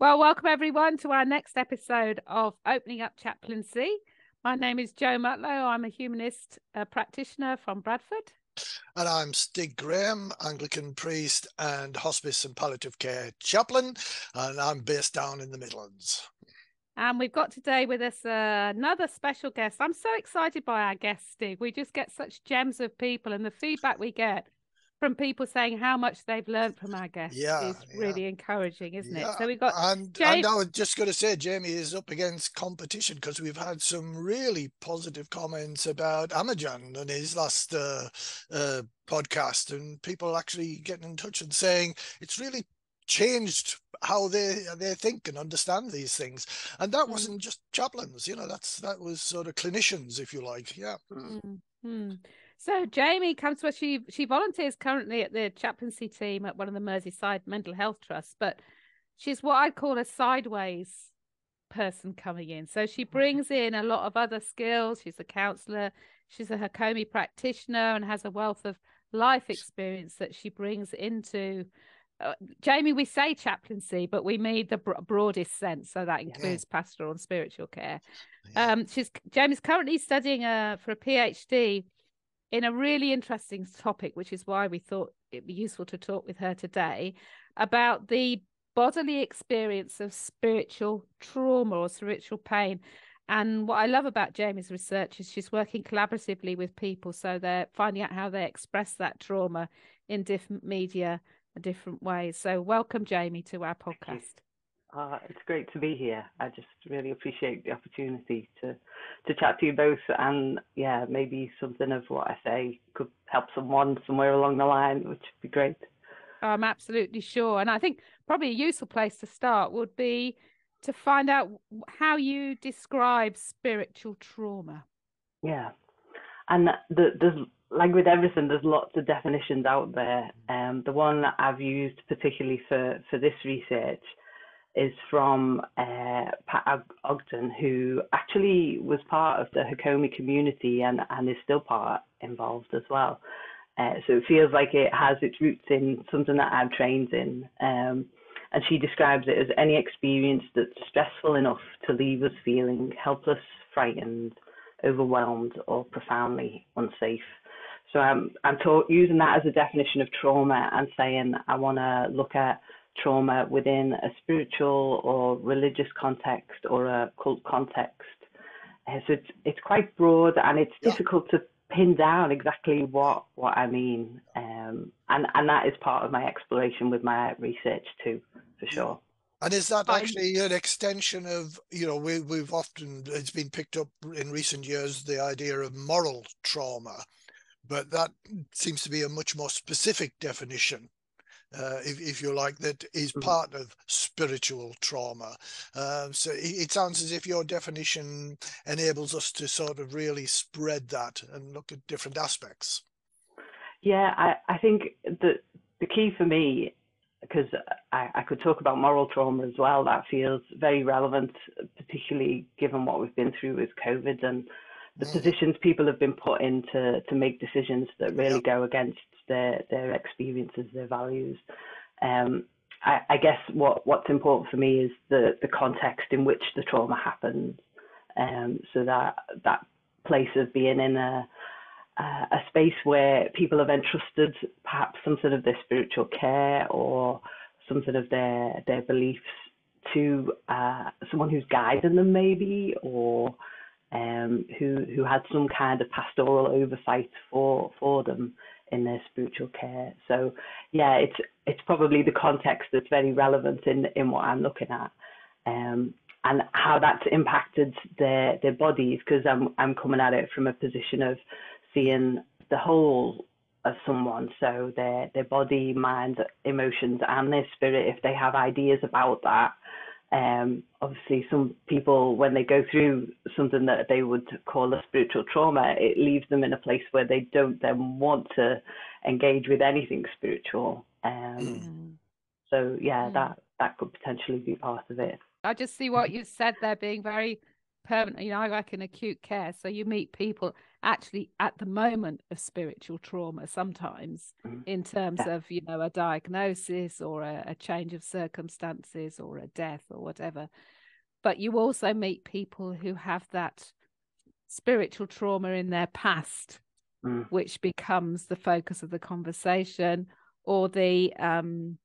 Well, welcome everyone to our next episode of Opening Up Chaplaincy. My name is Jo Mutlow. I'm a humanist uh, practitioner from Bradford. And I'm Stig Graham, Anglican priest and hospice and palliative care chaplain, and I'm based down in the Midlands. And we've got today with us uh, another special guest. I'm so excited by our guest, Stig. We just get such gems of people, and the feedback we get from people saying how much they've learned from our guests yeah, is really yeah. encouraging, isn't yeah. it? So we've got and, James... and I was just going to say Jamie is up against competition because we've had some really positive comments about Amajan and his last uh, uh, podcast, and people actually getting in touch and saying it's really changed how they they think and understand these things and that mm. wasn't just chaplains you know that's that was sort of clinicians if you like yeah mm-hmm. So Jamie comes to us. She she volunteers currently at the chaplaincy team at one of the Merseyside Mental Health Trusts, but she's what I'd call a sideways person coming in. So she mm-hmm. brings in a lot of other skills. She's a counsellor. She's a Hakomi practitioner and has a wealth of life experience that she brings into. Uh, Jamie, we say chaplaincy, but we mean the bro- broadest sense, so that includes yeah. pastoral and spiritual care. Yeah. Um, she's Jamie's currently studying uh, for a PhD in a really interesting topic, which is why we thought it'd be useful to talk with her today about the bodily experience of spiritual trauma or spiritual pain. And what I love about Jamie's research is she's working collaboratively with people. So they're finding out how they express that trauma in different media and different ways. So welcome, Jamie, to our podcast. Uh, it's great to be here. I just really appreciate the opportunity to to chat to you both, and yeah, maybe something of what I say could help someone somewhere along the line, which would be great. I'm absolutely sure, and I think probably a useful place to start would be to find out how you describe spiritual trauma. Yeah, and the, there's like with everything, there's lots of definitions out there. Um, the one that I've used particularly for for this research is from uh, Pat Ogden, who actually was part of the Hakomi community and, and is still part involved as well. Uh, so it feels like it has its roots in something that I'm trained in. Um, and she describes it as any experience that's stressful enough to leave us feeling helpless, frightened, overwhelmed, or profoundly unsafe. So I'm I'm ta- using that as a definition of trauma and saying I want to look at trauma within a spiritual or religious context or a cult context. Uh, so it's it's quite broad and it's yeah. difficult to pin down exactly what what I mean. Um, and and that is part of my exploration with my research too, for sure. And is that actually an extension of, you know, we, we've often, it's been picked up in recent years, the idea of moral trauma, but that seems to be a much more specific definition uh, if, if you like, that is mm-hmm. part of spiritual trauma. Um, so it, it, sounds as if your definition enables us to sort of really spread that and look at different aspects. Yeah, I, I think the the key for me, because I, I could talk about moral trauma as well, that feels very relevant, particularly given what we've been through with COVID and the mm. positions people have been put in to, to make decisions that really go against their their experiences, their values. Um, I, I, guess what what's important for me is the the context in which the trauma happens. Um, so that that place of being in a a space where people have entrusted perhaps some sort of their spiritual care or some sort of their their beliefs to uh, someone who's guiding them maybe or um, who who had some kind of pastoral oversight for for them in their spiritual care. So yeah, it's it's probably the context that's very relevant in in what I'm looking at. Um, and how that's impacted their their bodies because I'm I'm coming at it from a position of seeing the whole of someone so their their body mind emotions and their spirit if they have ideas about that um, obviously, some people, when they go through something that they would call a spiritual trauma, it leaves them in a place where they don't then want to engage with anything spiritual. Um, mm. So, yeah, mm. that that could potentially be part of it. I just see what you said there being very permanent. You know, I work in acute care, so you meet people actually at the moment of spiritual trauma sometimes mm. in terms yeah. of you know a diagnosis or a, a change of circumstances or a death or whatever. But you also meet people who have that spiritual trauma in their past, mm. which becomes the focus of the conversation or the um,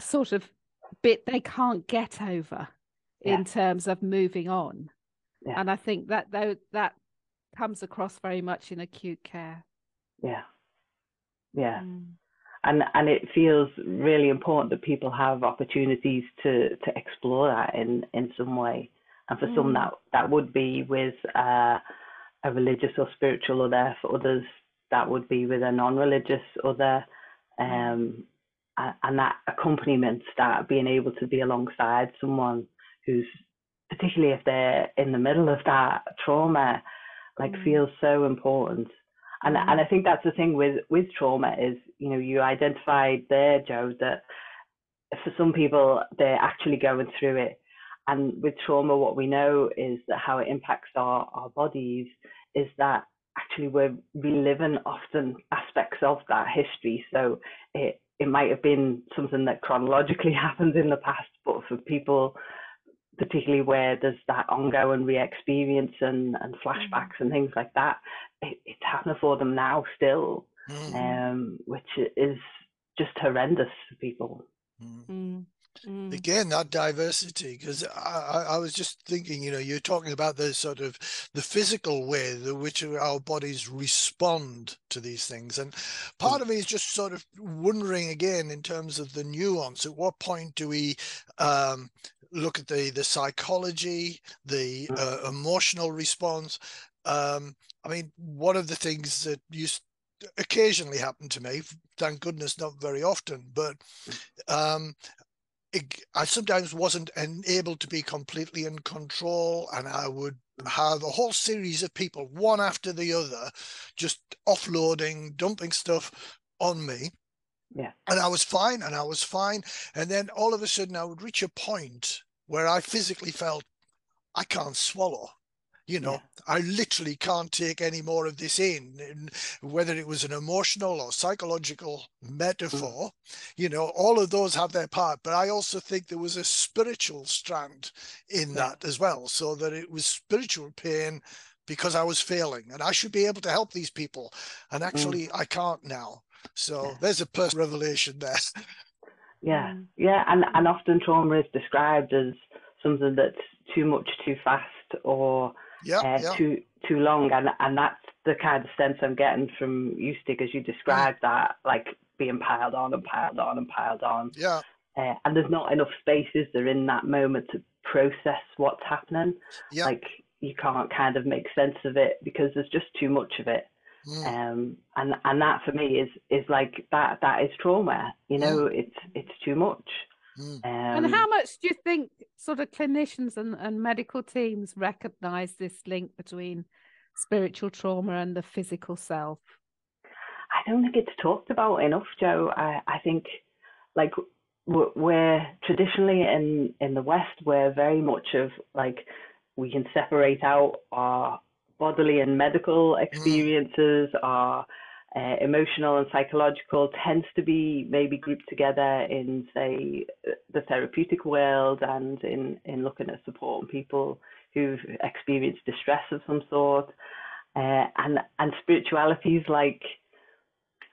sort of bit they can't get over yeah. in terms of moving on. Yeah. And I think that though that comes across very much in acute care. Yeah. Yeah. Mm. And and it feels really important that people have opportunities to to explore that in in some way. And for mm. some that that would be with uh, a religious or spiritual other. For others that would be with a non-religious other. Mm. Um, and that accompaniment, that being able to be alongside someone who's particularly if they're in the middle of that trauma, like mm. feels so important. And mm. and I think that's the thing with with trauma is you know you identified there, Jo, that for some people they're actually going through it, and with trauma, what we know is that how it impacts our our bodies is that actually we're reliving often aspects of that history. So it it might have been something that chronologically happened in the past, but for people particularly where there's that ongoing re-experience and, and flashbacks mm. and things like that, it, it's happening for them now still, mm. um, which is just horrendous for people. Mm. mm. mm. Again, that diversity, because I, I was just thinking, you know, you're talking about the sort of the physical way in which our bodies respond to these things, and part mm. of me is just sort of wondering again in terms of the nuance. At what point do we um, look at the the psychology, the mm. uh, emotional response. Um, I mean, one of the things that used occasionally happen to me, thank goodness, not very often, but um, it, I sometimes wasn't able to be completely in control, and I would mm. have a whole series of people, one after the other, just offloading, dumping stuff on me. Yeah. And I was fine and I was fine. And then all of a sudden I would reach a point where I physically felt I can't swallow. You know, yeah. I literally can't take any more of this in, whether it was an emotional or psychological metaphor. Mm. You know, all of those have their part, but I also think there was a spiritual strand in yeah. that as well, so that it was spiritual pain because I was failing and I should be able to help these people. And mm. actually, mm. I can't now. So yeah. there's a personal revelation there. Yeah, mm. yeah, and and often trauma is described as something that's too much, too fast, or yeah, uh, yeah. too too long, and and that's the kind of sense I'm getting from you, Stig, as you described mm. that, like being piled on and piled on and piled on. Yeah. Uh, and there's not enough spaces there in that moment to process what's happening. Yeah. Like you can't kind of make sense of it because there's just too much of it. Mm. Um, and and that for me is is like that that is trauma. You know, mm. it's it's too much. Mm. Um, and how much do you think sort of clinicians and, and medical teams recognize this link between spiritual trauma and the physical self? I don't think it's talked about enough, Jo. I, I think like we're traditionally in in the West, we're very much of like we can separate out our bodily and medical mm. experiences, mm. our uh, emotional and psychological tends to be maybe grouped together in, say, the therapeutic world and in, in looking at supporting people who've experienced distress of some sort. Uh, and and spirituality is like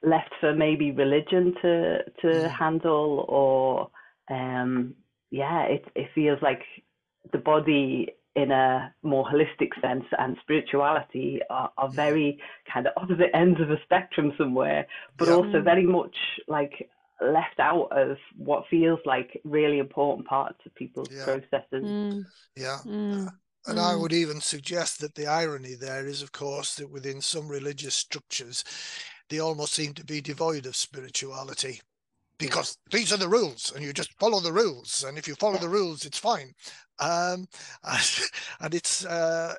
left for maybe religion to to mm. handle or um yeah it it feels like the body in a more holistic sense and spirituality are, are very kind of opposite ends of a spectrum somewhere, but yeah. also very much like left out of what feels like really important parts of people's yeah. processes. Mm. Yeah. Mm. And I mm. would even suggest that the irony there is, of course, that within some religious structures, they almost seem to be devoid of spirituality because these are the rules and you just follow the rules and if you follow the rules it's fine. Um, and it's uh,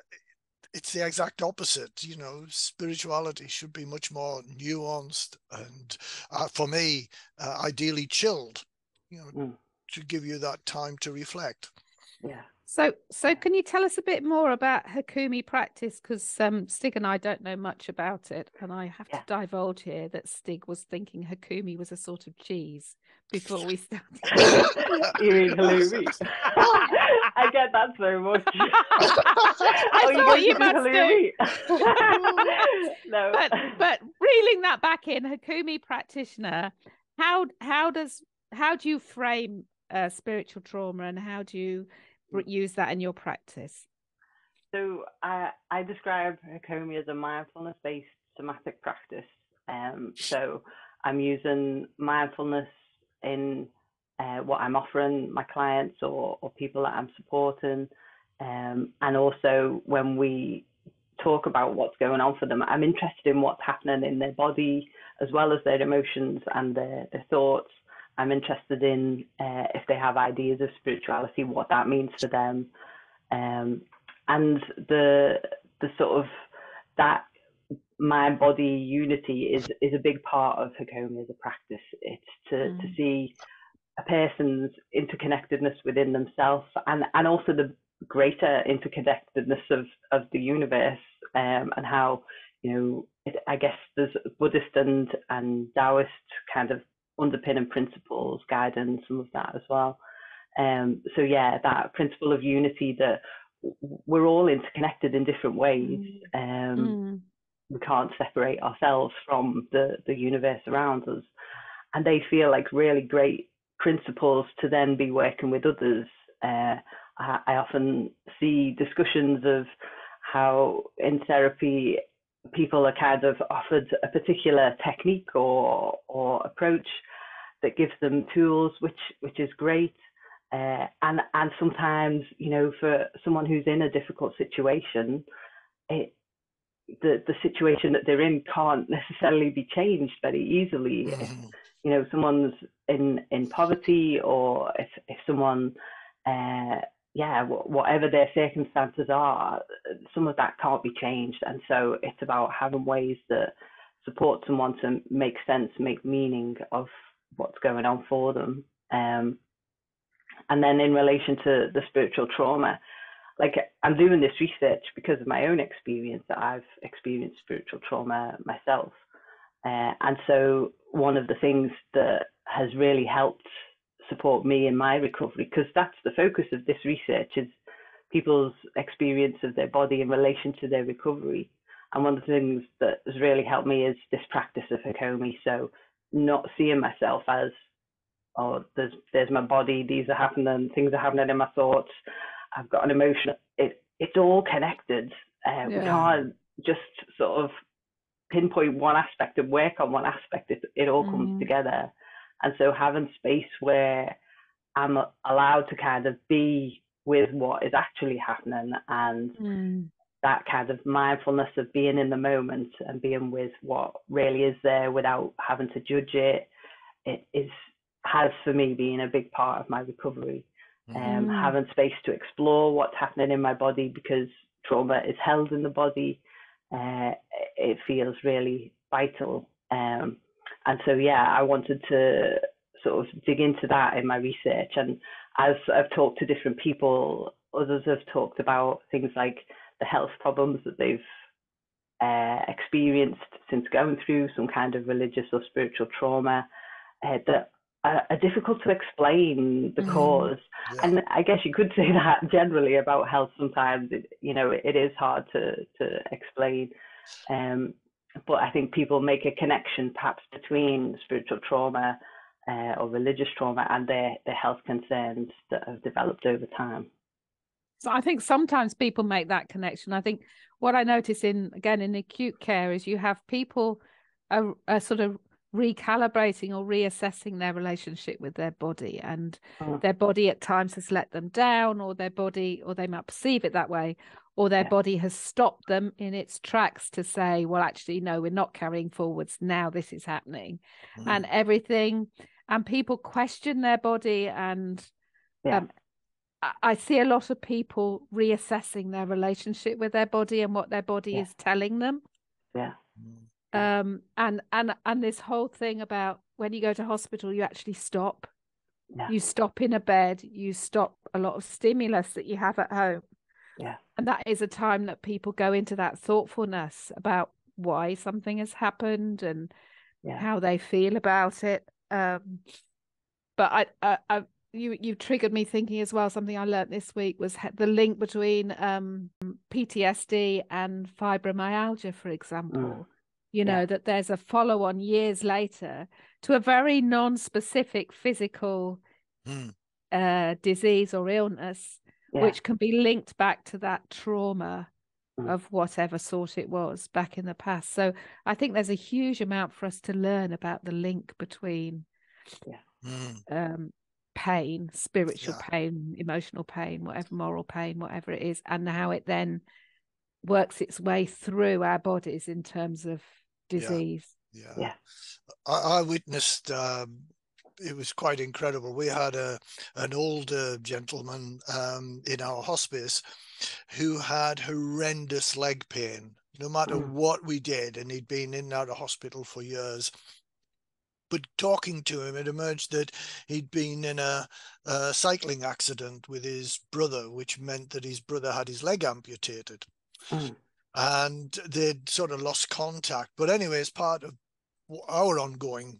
it's the exact opposite you know spirituality should be much more nuanced and uh, for me uh, ideally chilled you know mm. to give you that time to reflect. Yeah So, so can you tell us a bit more about Hakomi practice? Because um, Stig and I don't know much about it, and I have yeah. to divulge here that Stig was thinking Hakomi was a sort of cheese before we started. you mean halloumi? I get that so much. I oh, thought you, you must do. no, but but reeling that back in, Hakomi practitioner, how how does how do you frame uh, spiritual trauma, and how do you use that in your practice? So I, I describe Hakomi as a mindfulness-based somatic practice. Um, so I'm using mindfulness in uh, what I'm offering my clients or, or people that I'm supporting. Um, and also when we talk about what's going on for them, I'm interested in what's happening in their body as well as their emotions and their, their thoughts. I'm interested in uh, if they have ideas of spirituality, what that means for them, um, and the the sort of that mind body unity is is a big part of Hakomi as a practice. It's to mm. to see a person's interconnectedness within themselves and and also the greater interconnectedness of of the universe um, and how you know it, I guess there's Buddhist and and Taoist kind of underpinning principles guidance, some of that as well. Um, so yeah, that principle of unity that we're all interconnected in different ways. Mm. Um, mm. We can't separate ourselves from the the universe around us, and they feel like really great principles to then be working with others. Uh, I, I often see discussions of how in therapy people are kind of offered a particular technique or or approach that gives them tools, which which is great. Uh, and and sometimes you know for someone who's in a difficult situation, it the the situation that they're in can't necessarily be changed very easily. If, mm-hmm. you know someone's in in poverty or if if someone uh, yeah, whatever their circumstances are, some of that can't be changed. And so it's about having ways that support someone to make sense, make meaning of what's going on for them. Um, and then in relation to the spiritual trauma, like I'm doing this research because of my own experience that I've experienced spiritual trauma myself. Uh, and so one of the things that has really helped support me in my recovery because that's the focus of this research is people's experience of their body in relation to their recovery. And one of the things that has really helped me is this practice of Hakomi. So not seeing myself as, oh, there's there's my body, these are happening, things are happening in my thoughts. I've got an emotion. It it's all connected. Uh, yeah. We can't just sort of pinpoint one aspect and work on one aspect. It it all comes mm. together. And so having space where I'm allowed to kind of be with what is actually happening and mm. that kind of mindfulness of being in the moment and being with what really is there without having to judge it, it is has for me been a big part of my recovery. Mm. Um, having space to explore what's happening in my body because trauma is held in the body, uh, it feels really vital. Um, and so yeah i wanted to sort of dig into that in my research and as i've talked to different people others have talked about things like the health problems that they've uh, experienced since going through some kind of religious or spiritual trauma uh, that are, are, difficult to explain the mm. cause yeah. and i guess you could say that generally about health sometimes it, you know it is hard to to explain um, but I think people make a connection perhaps between spiritual trauma uh, or religious trauma and their, their health concerns that have developed over time. So I think sometimes people make that connection. I think what I notice in again in acute care is you have people are, are sort of recalibrating or reassessing their relationship with their body and mm. their body at times has let them down or their body or they might perceive it that way or their yeah. body has stopped them in its tracks to say, well, actually, no, we're not carrying forwards. Now this is happening. Mm. And everything, and people question their body. And yeah. um, I see a lot of people reassessing their relationship with their body and what their body yeah. is telling them. Yeah. Um, and and and this whole thing about when you go to hospital, you actually stop. You stop in a bed, you stop a lot of stimulus that you have at home. Yeah. And that is a time that people go into that thoughtfulness about why something has happened and Yeah. how they feel about it. Um, but I, I, I, you, you triggered me thinking as well. Something I learnt this week was the link between um, PTSD and fibromyalgia, for example. You Yeah. know that there's a follow-on years later to a very non-specific physical Mm. uh, disease or illness, Yeah. which can be linked back to that trauma Mm. of whatever sort it was back in the past. So I think there's a huge amount for us to learn about the link between Mm. um, pain, spiritual Yeah. pain, emotional pain, whatever, moral pain, whatever it is, and how it then works its way through our bodies in terms of disease. Yeah. Yeah. I, I witnessed um, it was quite incredible. We had a an older gentleman um, in our hospice who had horrendous leg pain, no matter Mm. what we did, and he'd been in and out of hospital for years. But talking to him, it emerged that he'd been in a, a cycling accident with his brother, which meant that his brother had his leg amputated Mm. and they'd sort of lost contact. But anyway, as part of our ongoing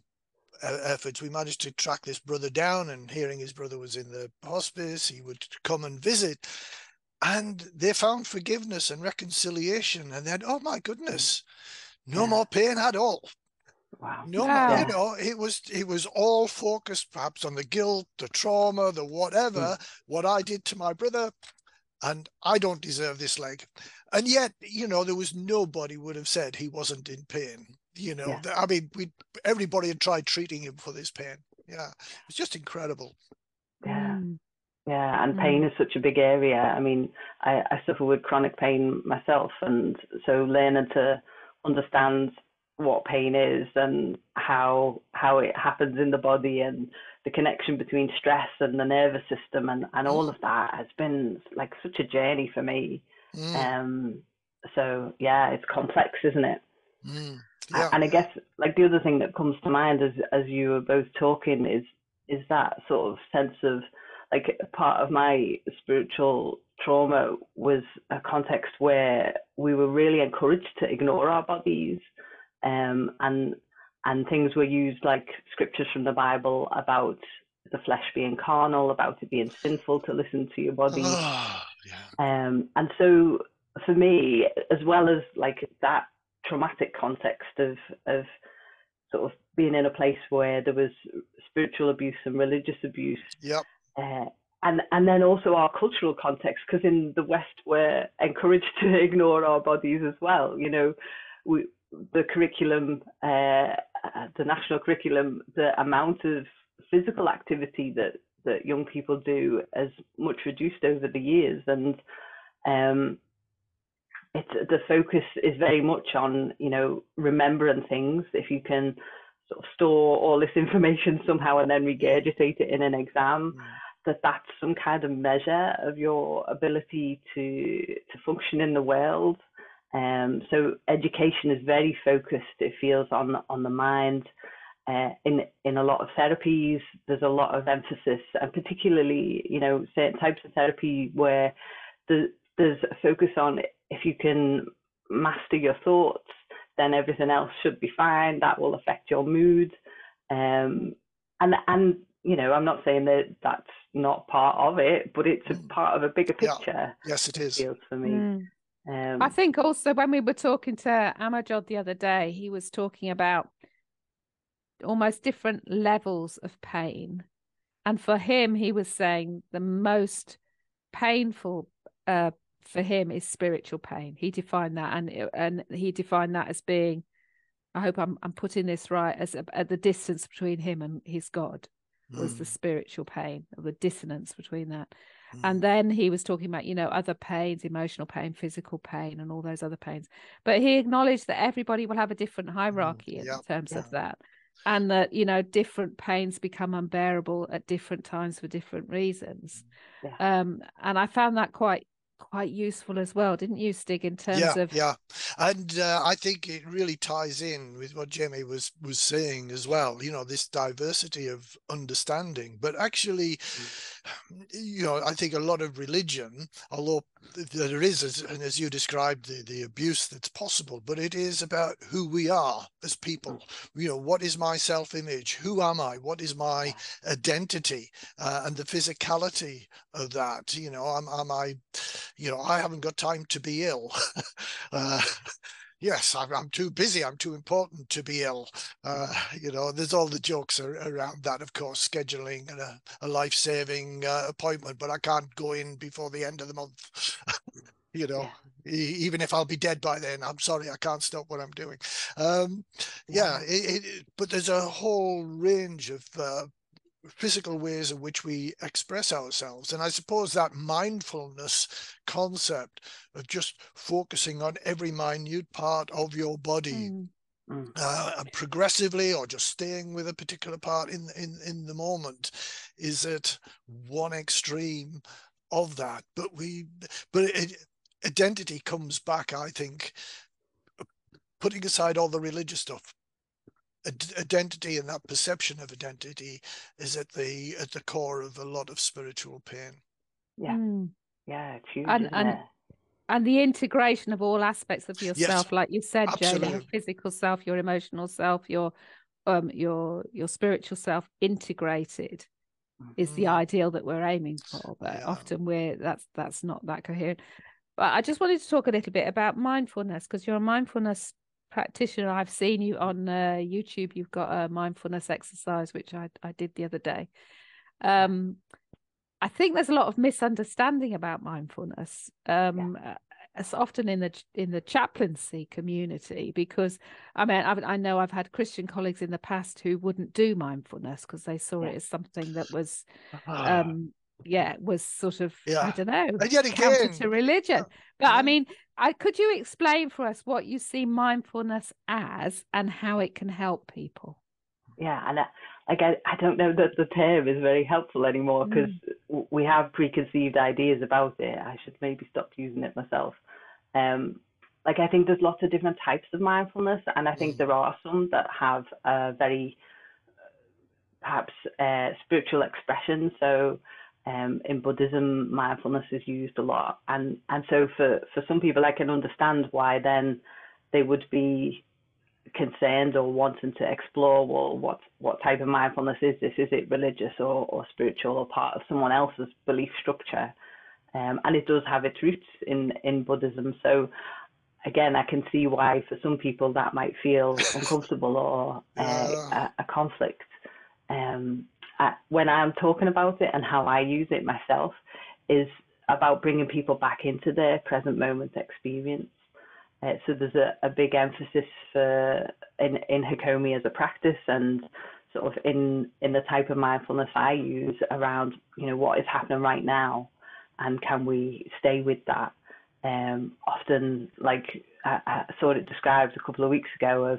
efforts, we managed to track this brother down. And hearing his brother was in the hospice, he would come and visit. And they found forgiveness and reconciliation. And then, oh my goodness, no Yeah. more pain at all. Wow. No, more, you know, it was it was all focused perhaps on the guilt, the trauma, the whatever, hmm. what I did to my brother, and I don't deserve this leg. And yet, you know, there was nobody would have said he wasn't in pain. You know, Yeah. I mean, we everybody had tried treating him for this pain. Yeah, it's just incredible. Yeah. Mm. Yeah, and Mm. pain is such a big area. I mean, I, I suffer with chronic pain myself, and so learning to understand what pain is and how how it happens in the body and the connection between stress and the nervous system and, and all of that has been like such a journey for me. Mm, Um, so yeah, it's complex, isn't it? mm, A- yeah, And I guess like the other thing that comes to mind as as you were both talking is is that sort of sense of like part of my spiritual trauma was a context where we were really encouraged to ignore our bodies um and and things were used like scriptures from the Bible about the flesh being carnal, about it being sinful to listen to your body. Ah, yeah, Um, and so for me, as well as like that traumatic context of of sort of being in a place where there was spiritual abuse and religious abuse, yep, uh, and and then also our cultural context, because in the West we're encouraged to ignore our bodies as well. You know, we the curriculum, uh, uh, the national curriculum, the amount of physical activity that that young people do has much reduced over the years, and um, it's the focus is very much on you know remembering things. If you can sort of store all this information somehow and then regurgitate it in an exam, mm, that that's some kind of measure of your ability to to function in the world. Um, so education is very focused. It feels on on the mind. Uh, in in a lot of therapies, there's a lot of emphasis, and particularly you know certain types of therapy where the, there's a focus on if you can master your thoughts, then everything else should be fine. That will affect your mood. Um, and and you know, I'm not saying that that's not part of it, but it's a Mm. part of a bigger Yeah. picture. yes, it is. Feels for me. Mm. Um, I think also when we were talking to Amajod the other day, he was talking about almost different levels of pain. And for him, he was saying the most painful uh, for him is spiritual pain. He defined that, and and he defined that as being. I hope I'm I'm putting this right as a, at the distance between him and his God was the Mm, spiritual pain, or the dissonance between that. mm, And then he was talking about, you know, other pains, emotional pain, physical pain, and all those other pains. But he acknowledged that everybody will have a different hierarchy in terms yeah. of that. And that, you know, different pains become unbearable at different times for different reasons. Yeah. Um, and I found that quite quite useful as well, didn't you, Stig? In terms yeah, of yeah, and uh, I think it really ties in with what Jamie was was saying as well. You know, this diversity of understanding, but actually, you know, I think a lot of religion, although there is, as, and as you described, the the abuse that's possible, but it is about who we are as people. You know, what is my self image? Who am I? What is my identity? Uh, and the physicality of that. You know, am, am I you know, I haven't got time to be ill. uh, yes, I'm, I'm, too busy. I'm too important to be ill. Uh, you know, there's all the jokes are, around that, of course, scheduling a, a life saving uh, appointment, but I can't go in before the end of the month. you know, yeah. even if I'll be dead by then, I'm sorry, I can't stop what I'm doing. Um, yeah, it, it, but there's a whole range of uh, physical ways in which we express ourselves. And I suppose that mindfulness concept of just focusing on every minute part of your body. Mm. Uh, progressively or just staying with a particular part in in in the moment is at one extreme of that but we but it, identity comes back i think putting aside all the religious stuff identity and that perception of identity is at the at the core of a lot of spiritual pain yeah mm. yeah it's huge, and and, and the integration of all aspects of yourself yes, like you said Jamie, your physical self your emotional self your um your your spiritual self integrated mm-hmm. is the mm-hmm. ideal that we're aiming for but yeah. often we're that's that's not that coherent but i just wanted to talk a little bit about mindfulness because you're a mindfulness practitioner. I've seen you on uh, YouTube. You've got a mindfulness exercise, which I, I did the other day. Um, I think there's a lot of misunderstanding about mindfulness. Um, yeah. It's often in the in the chaplaincy community because I mean I've, i know I've had Christian colleagues in the past who wouldn't do mindfulness because they saw yeah. it as something that was uh-huh. um, yeah was sort of yeah. I don't know and yet again, counter to religion. But I mean, I could you explain for us what you see mindfulness as and how it can help people? Yeah, and I, like I, I don't know that the term is very helpful anymore because mm. we have preconceived ideas about it. I should maybe stop using it myself. Um, like I think there's lots of different types of mindfulness, and I think mm. there are some that have a very perhaps uh, spiritual expression. So um, in Buddhism, mindfulness is used a lot, and and so for for some people, I can understand why then they would be concerned or wanting to explore well what what type of mindfulness is this? Is it religious or, or spiritual or part of someone else's belief structure? Um, and it does have its roots in in buddhism. So again i can see why for some people that might feel uncomfortable or uh, a, a, conflict. Um, when I'm talking about it and how I use it myself is about bringing people back into their present moment experience. Uh, so there's a, a big emphasis for in in Hakomi as a practice and sort of in in the type of mindfulness I use around you know what is happening right now and can we stay with that. Um, often like I, I saw it described a couple of weeks ago of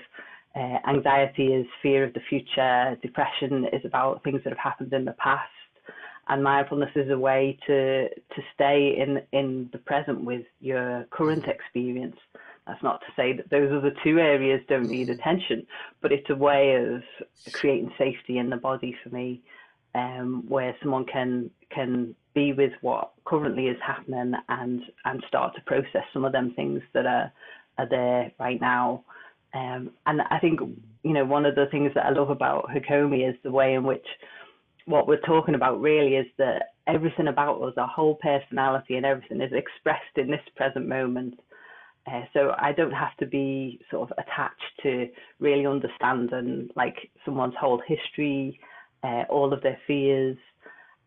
uh, anxiety is fear of the future. Depression is about things that have happened in the past. And mindfulness is a way to to stay in in the present with your current experience. That's not to say that those other two areas don't need attention, but it's a way of creating safety in the body for me, um, where someone can can be with what currently is happening and and start to process some of them things that are are there right now um, and I think, you know, one of the things that I love about Hakomi is the way in which what we're talking about really is that everything about us, our whole personality and everything is expressed in this present moment. Uh, so I don't have to be sort of attached to really understanding like someone's whole history, uh, all of their fears.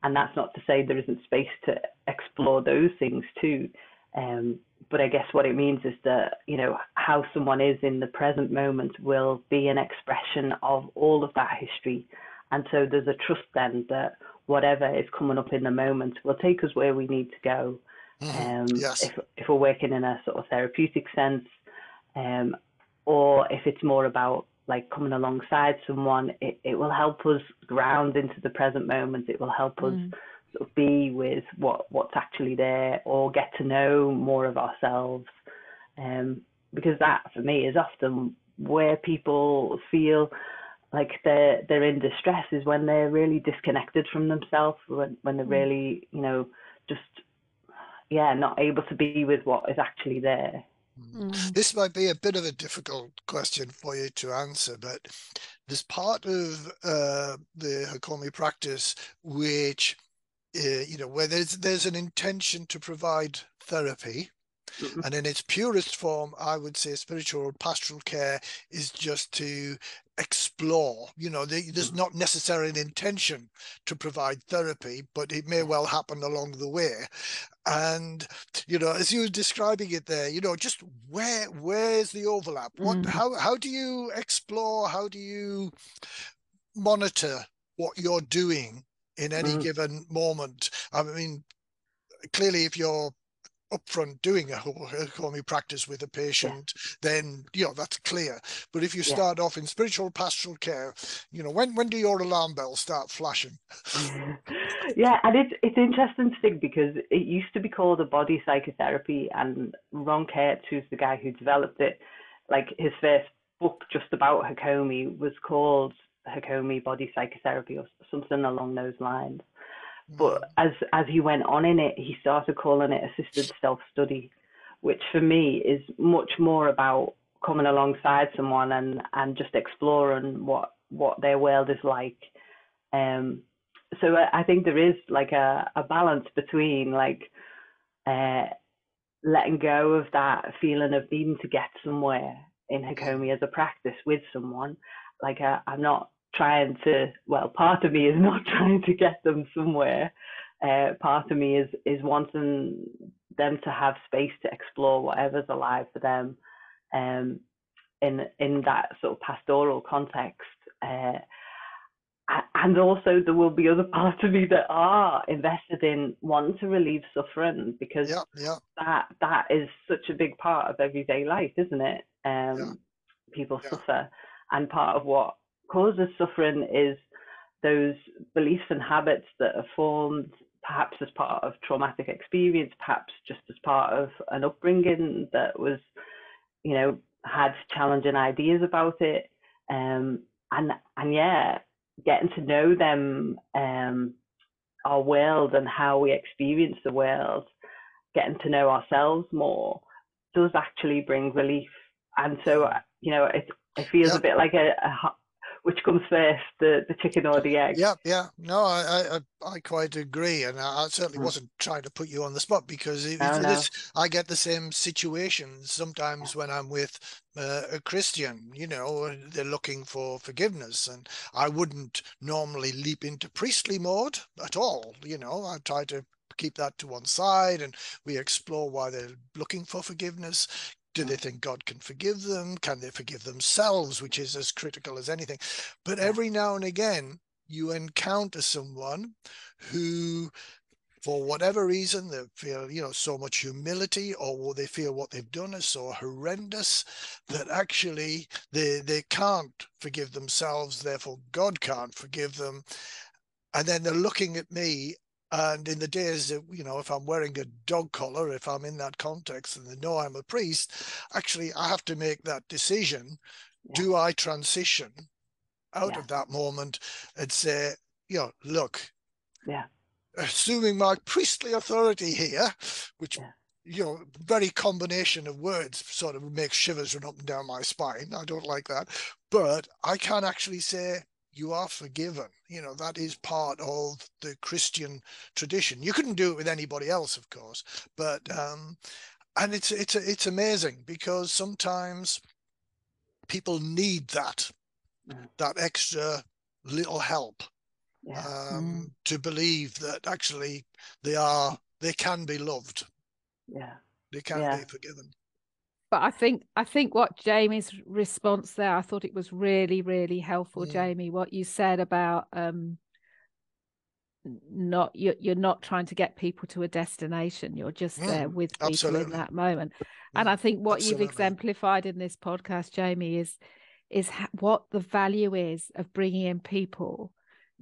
And that's not to say there isn't space to explore those things too. Um, but I guess what it means is that you know how someone is in the present moment will be an expression of all of that history, and so there's a trust then that whatever is coming up in the moment will take us where we need to go. Mm-hmm. Um, yes. If if we're working in a sort of therapeutic sense, um, or if it's more about like coming alongside someone, it, it will help us ground into the present moment. It will help us mm. sort of be with what what's actually there or get to know more of ourselves um, because that for me is often where people feel like they're they're in distress is when they're really disconnected from themselves when when they're mm. really you know just yeah not able to be with what is actually there mm. this might be a bit of a difficult question for you to answer but there's part of uh, the hakomi practice which uh, you know where there's there's an intention to provide therapy Mm-hmm. And in its purest form, I would say spiritual pastoral care is just to explore. You know, there's mm-hmm. not necessarily an intention to provide therapy, but it may well happen along the way. And you know, as you were describing it there, you know, just where where's the overlap? What mm. how how do you explore? How do you monitor what you're doing in any mm. given moment? I mean, clearly, if you're upfront doing a Hakomi practice with a patient, yeah. then you know that's clear. But if you start off in spiritual pastoral care, you know when when do your alarm bells start flashing? yeah, and it's it's interesting to think because it used to be called a body psychotherapy, and Ron Kurtz, who's the guy who developed it, like his first book just about Hakomi was called Hakomi Body Psychotherapy or something along those lines. But as as he went on in it, he started calling it assisted self study, which for me is much more about coming alongside someone and and just exploring what what their world is like. Um, so I think there is like a, a balance between like uh, letting go of that feeling of needing to get somewhere in Hakomi as a practice with someone. Like uh, I'm not trying to well part of me is not trying to get them somewhere uh, part of me is is wanting them to have space to explore whatever's alive for them um, in in that sort of pastoral context uh, and also there will be other parts of me that are invested in wanting to relieve suffering because yeah, yeah. that that is such a big part of everyday life isn't it um, yeah. people suffer and part of what causes suffering is those beliefs and habits that are formed perhaps as part of traumatic experience, perhaps just as part of an upbringing that was, you know, had challenging ideas about it. Um, and and yeah, getting to know them, um, our world and how we experience the world, getting to know ourselves more does actually bring relief. And so, you know, it, it feels a bit like a, a which comes first, the, the chicken or the egg? Yeah, yeah. No, I I, I quite agree, and I, certainly mm. wasn't trying to put you on the spot because no, I get the same situation sometimes when I'm with uh, a Christian. You know, they're looking for forgiveness, and I wouldn't normally leap into priestly mode at all. You know, I try to keep that to one side and we explore why they're looking for forgiveness do they think God can forgive them? Can they forgive themselves, which is as critical as anything? But every now and again, you encounter someone who, for whatever reason, they feel, you know, so much humility or they feel what they've done is so horrendous that actually they, they can't forgive themselves. Therefore, God can't forgive them. And then they're looking at me and in the days that, you know, if I'm wearing a dog collar, if I'm in that context and they know I'm a priest, actually I have to make that decision. Yeah. Do I transition out yeah. of that moment and say, you know, look, yeah. assuming my priestly authority here, which yeah you know, very combination of words sort of makes shivers run up and down my spine. I don't like that. But I can actually say, you are forgiven. You know, that is part of the Christian tradition. You couldn't do it with anybody else, of course, but um, and it's it's it's amazing because sometimes people need that that extra little help yeah. um, mm. to believe that actually they are they can be loved. Yeah, they can yeah. be forgiven but I think I think what Jamie's response there, I thought it was really really helpful, yeah. Jamie. What you said about um, not you're, you're not trying to get people to a destination. You're just mm, there with people absolutely. in that moment. And I think what absolutely. you've exemplified in this podcast, Jamie, is is ha- what the value is of bringing in people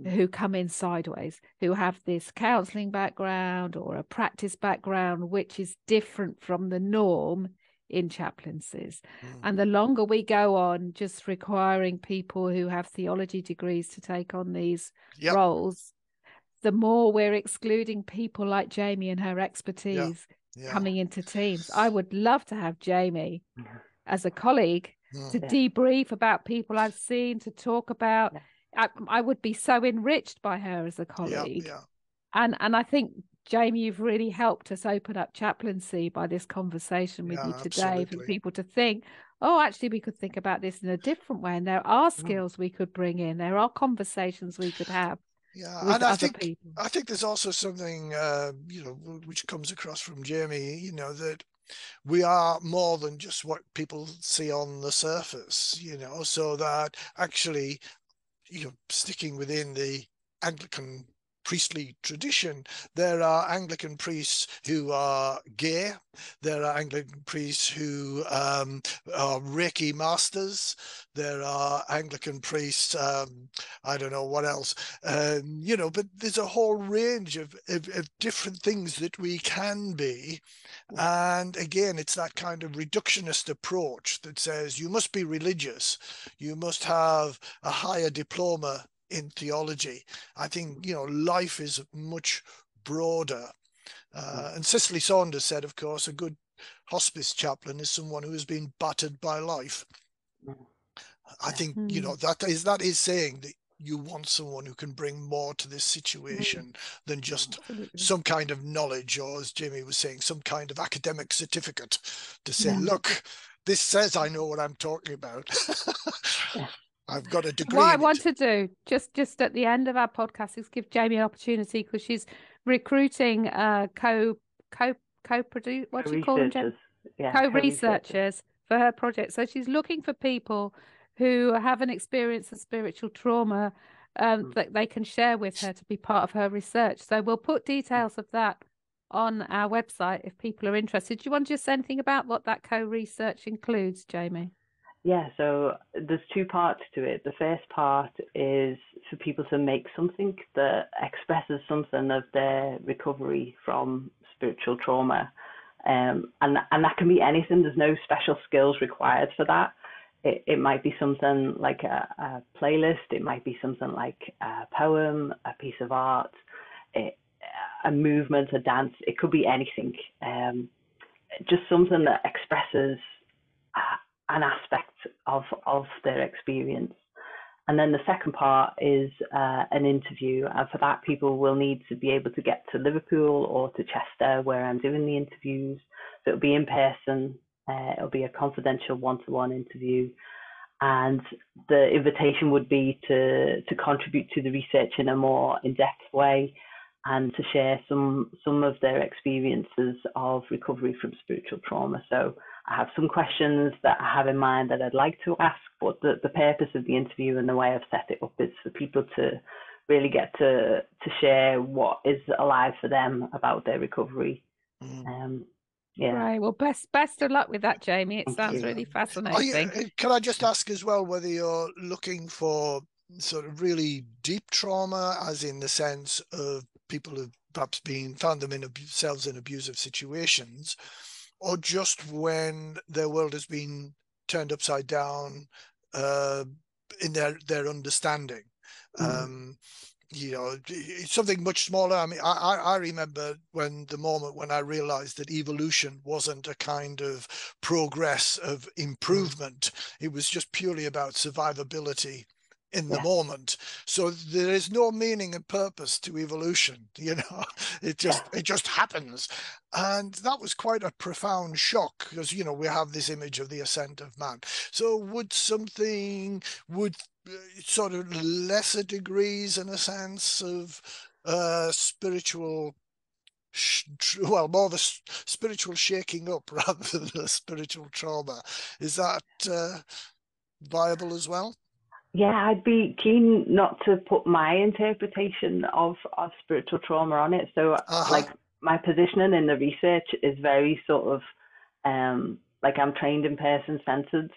who come in sideways, who have this counseling background or a practice background, which is different from the norm in chaplaincies. Mm. And the longer we go on just requiring people who have theology degrees to take on these yep. roles, the more we're excluding people like Jamie and her expertise yeah. Yeah. coming into teams. I would love to have Jamie mm-hmm. as a colleague mm. to debrief about people I've seen, to talk about. I, I, would be so enriched by her as a colleague. Yeah, and and I think Jamie, you've really helped us open up chaplaincy by this conversation with yeah, you today absolutely. for people to think, oh, actually, we could think about this in a different way. And there are mm. skills mm. we could bring in. There are conversations we could have. Yeah, and I think people. I think there's also something uh, you know which comes across from Jamie. You know that we are more than just what people see on the surface. You know, so that actually, you know, sticking within the Anglican priestly tradition. There are Anglican priests who are gay. There are Anglican priests who um, are Reiki masters. There are Anglican priests, um, I don't know what else, um, you know, but there's a whole range of, of, of different things that we can be. And again, it's that kind of reductionist approach that says you must be religious, you must have a higher diploma in theology. I think you know life is much broader. Uh, and Cicely Saunders said, of course, a good hospice chaplain is someone who has been battered by life. I think you know hmm. that is that is saying that you want someone who can bring more to this situation than just some kind of knowledge, or as Jamie was saying, some kind of academic certificate to say, yeah. look, this says I know what I'm talking about. yeah. I've got a degree. What I want to do just just at the end of our podcast is give Jamie an opportunity because she's recruiting uh, co co co produce what do you call them? Jamie? Yeah, co-researchers for her project. So she's looking for people who have an experience of spiritual trauma um, mm. that they can share with her to be part of her research. So we'll put details of that on our website if people are interested. Do you want to just say anything about what that co-research includes, Jamie? Yeah, so there's two parts to it. The first part is for people to make something that expresses something of their recovery from spiritual trauma. Um, and, and that can be anything, there's no special skills required for that. It, it might be something like a, a playlist, it might be something like a poem, a piece of art, it, a movement, a dance, it could be anything. Um, just something that expresses an aspect of of their experience. And then the second part is uh, an interview. And for that, people will need to be able to get to Liverpool or to Chester, where I'm doing the interviews. So it'll be in person. Uh, it'll be a confidential one-to-one interview, and the invitation would be to to contribute to the research in a more in-depth way, and to share some some of their experiences of recovery from spiritual trauma. So I have some questions that I have in mind that I'd like to ask, but the, the purpose of the interview and the way I've set it up is for people to really get to to share what is alive for them about their recovery. Mm. Um, yeah. Right. Well, best best of luck with that, Jamie. It sounds really fascinating. You, uh, can I just ask as well whether you're looking for sort of really deep trauma, as in the sense of people who've perhaps been found them in themselves in abusive situations, or just when their world has been turned upside down uh, in their their understanding. Mm. Um, you know, it's something much smaller. I mean, I, I remember when the moment when I realized that evolution wasn't a kind of progress of mm. improvement, mm. it was just purely about survivability in the yeah. moment. So there is no meaning and purpose to evolution you know? It just it just happens. And that was quite a profound shock because you know we have this image of the ascent of man. So would something would uh, sort of lesser degrees in a sense of uh spiritual well more the spiritual shaking up rather than the spiritual trauma. Is that uh, viable as well yeah, I'd be keen not to put my interpretation of, of spiritual trauma on it. So, uh-huh. like, my positioning in the research is very sort of um, like I'm trained in person centered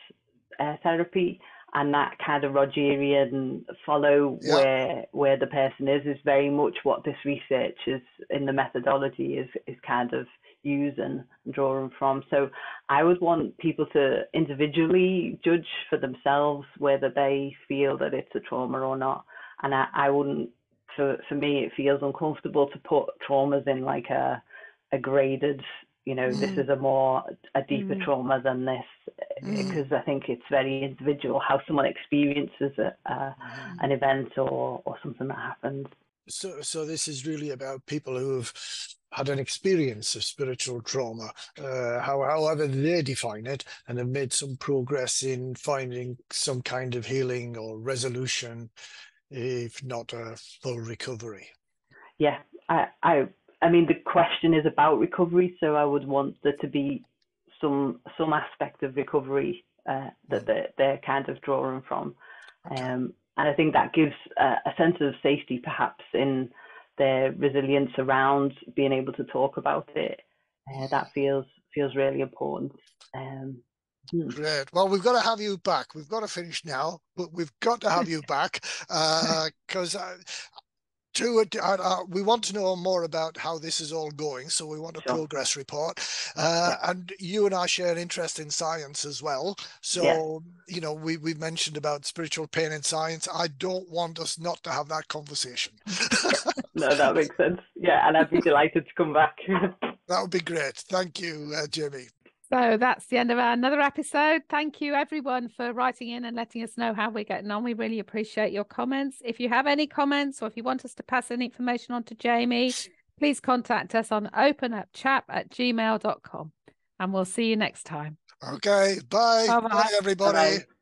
uh, therapy, and that kind of Rogerian follow yeah. where where the person is is very much what this research is in the methodology is is kind of using and drawing from. So I would want people to individually judge for themselves whether they feel that it's a trauma or not. And I, I wouldn't for for me it feels uncomfortable to put traumas in like a a graded you know mm. this is a more a deeper mm. trauma than this mm. because i think it's very individual how someone experiences a, a, mm. an event or or something that happens so so this is really about people who've had an experience of spiritual trauma uh, how, however they define it and have made some progress in finding some kind of healing or resolution if not a full recovery. Yeah i i I mean, the question is about recovery, so I would want there to be some some aspect of recovery uh, that they're, they're, kind of drawing from, um, and I think that gives a, a, sense of safety, perhaps in their resilience around being able to talk about it. Uh, that feels feels really important. Um, hmm. Great. Well, we've got to have you back. We've got to finish now, but we've got to have you back because uh, to uh, uh, we want to know more about how this is all going so we want a sure. progress report. Uh, yeah. and you and i share an interest in science as well. So yeah. you know we we mentioned about spiritual pain in science. I don't want us not to have that conversation. No that makes sense. Yeah and i'd be delighted to come back. That would be great. Thank you uh, jamie so that's the end of another episode. Thank you everyone for writing in and letting us know how we're getting on. We really appreciate your comments. If you have any comments or if you want us to pass any information on to Jamie, please contact us on openupchap at gmail.com and we'll see you next time. Okay. Bye. Bye, -bye. bye everybody. Bye -bye.